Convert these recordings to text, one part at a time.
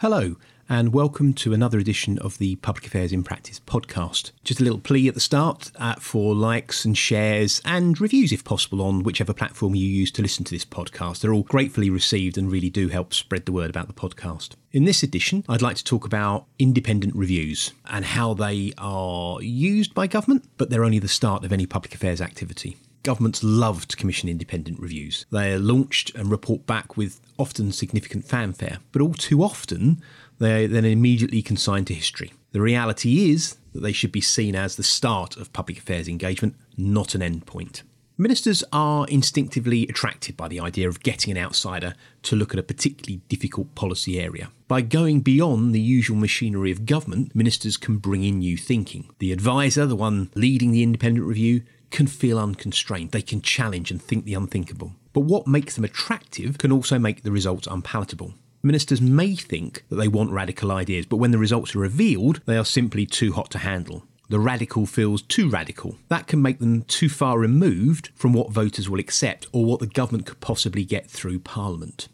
Hello, and welcome to another edition of the Public Affairs in Practice podcast. Just a little plea at the start uh, for likes and shares and reviews, if possible, on whichever platform you use to listen to this podcast. They're all gratefully received and really do help spread the word about the podcast. In this edition, I'd like to talk about independent reviews and how they are used by government, but they're only the start of any public affairs activity. Governments love to commission independent reviews. They are launched and report back with often significant fanfare, but all too often they are then immediately consigned to history. The reality is that they should be seen as the start of public affairs engagement, not an endpoint. Ministers are instinctively attracted by the idea of getting an outsider to look at a particularly difficult policy area. By going beyond the usual machinery of government, ministers can bring in new thinking. The advisor, the one leading the independent review, can feel unconstrained. They can challenge and think the unthinkable. But what makes them attractive can also make the results unpalatable. Ministers may think that they want radical ideas, but when the results are revealed, they are simply too hot to handle. The radical feels too radical. That can make them too far removed from what voters will accept or what the government could possibly get through Parliament.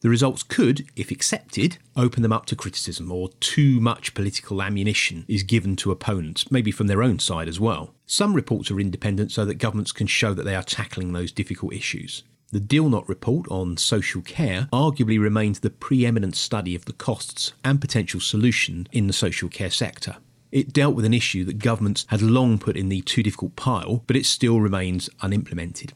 The results could, if accepted, open them up to criticism, or too much political ammunition is given to opponents, maybe from their own side as well. Some reports are independent so that governments can show that they are tackling those difficult issues. The Dilnot report on social care arguably remains the preeminent study of the costs and potential solution in the social care sector. It dealt with an issue that governments had long put in the too difficult pile, but it still remains unimplemented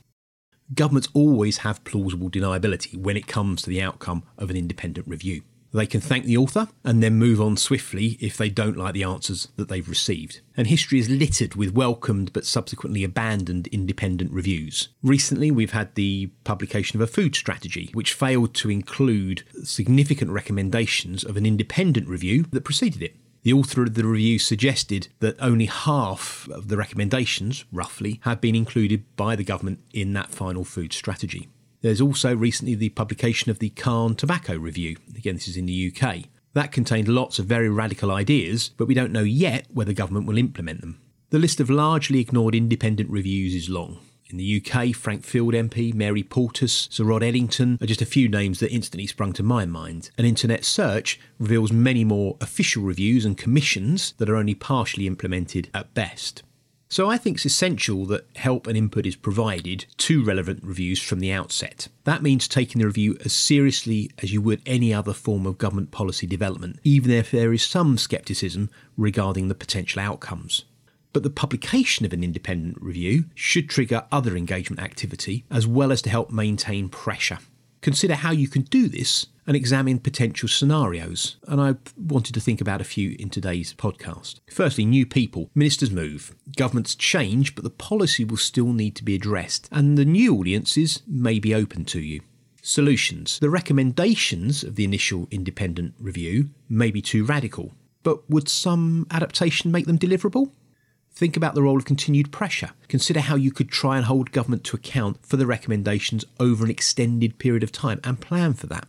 governments always have plausible deniability when it comes to the outcome of an independent review. They can thank the author and then move on swiftly if they don't like the answers that they've received. And history is littered with welcomed but subsequently abandoned independent reviews. Recently, we've had the publication of a food strategy, which failed to include significant recommendations of an independent review that preceded it. The author of the review suggested that only half of the recommendations, roughly, have been included by the government in that final food strategy. There's also recently the publication of the Khan Tobacco Review. Again, this is in the UK. That contained lots of very radical ideas, but we don't know yet whether government will implement them. The list of largely ignored independent reviews is long. In the UK, Frank Field MP, Mary Portas, Sir Rod Eddington are just a few names that instantly sprung to my mind. An internet search reveals many more official reviews and commissions that are only partially implemented at best. So I think it's essential that help and input is provided to relevant reviews from the outset. That means taking the review as seriously as you would any other form of government policy development, even if there is some scepticism regarding the potential outcomes. But the publication of an independent review should trigger other engagement activity as well as to help maintain pressure. Consider how you can do this and examine potential scenarios. And I wanted to think about a few in today's podcast. Firstly, new people. Ministers move, governments change, but the policy will still need to be addressed, and the new audiences may be open to you. Solutions. The recommendations of the initial independent review may be too radical, but would some adaptation make them deliverable? Think about the role of continued pressure. Consider how you could try and hold government to account for the recommendations over an extended period of time and plan for that.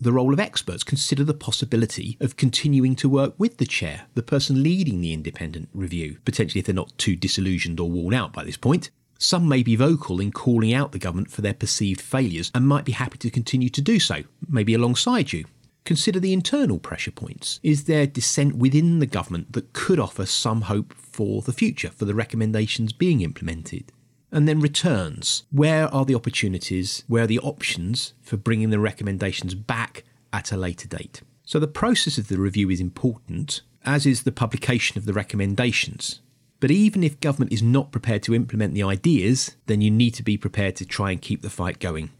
The role of experts. Consider the possibility of continuing to work with the chair, the person leading the independent review, potentially if they're not too disillusioned or worn out by this point. Some may be vocal in calling out the government for their perceived failures and might be happy to continue to do so, maybe alongside you. Consider the internal pressure points. Is there dissent within the government that could offer some hope for the future, for the recommendations being implemented? And then returns. Where are the opportunities? Where are the options for bringing the recommendations back at a later date? So the process of the review is important, as is the publication of the recommendations. But even if government is not prepared to implement the ideas, then you need to be prepared to try and keep the fight going.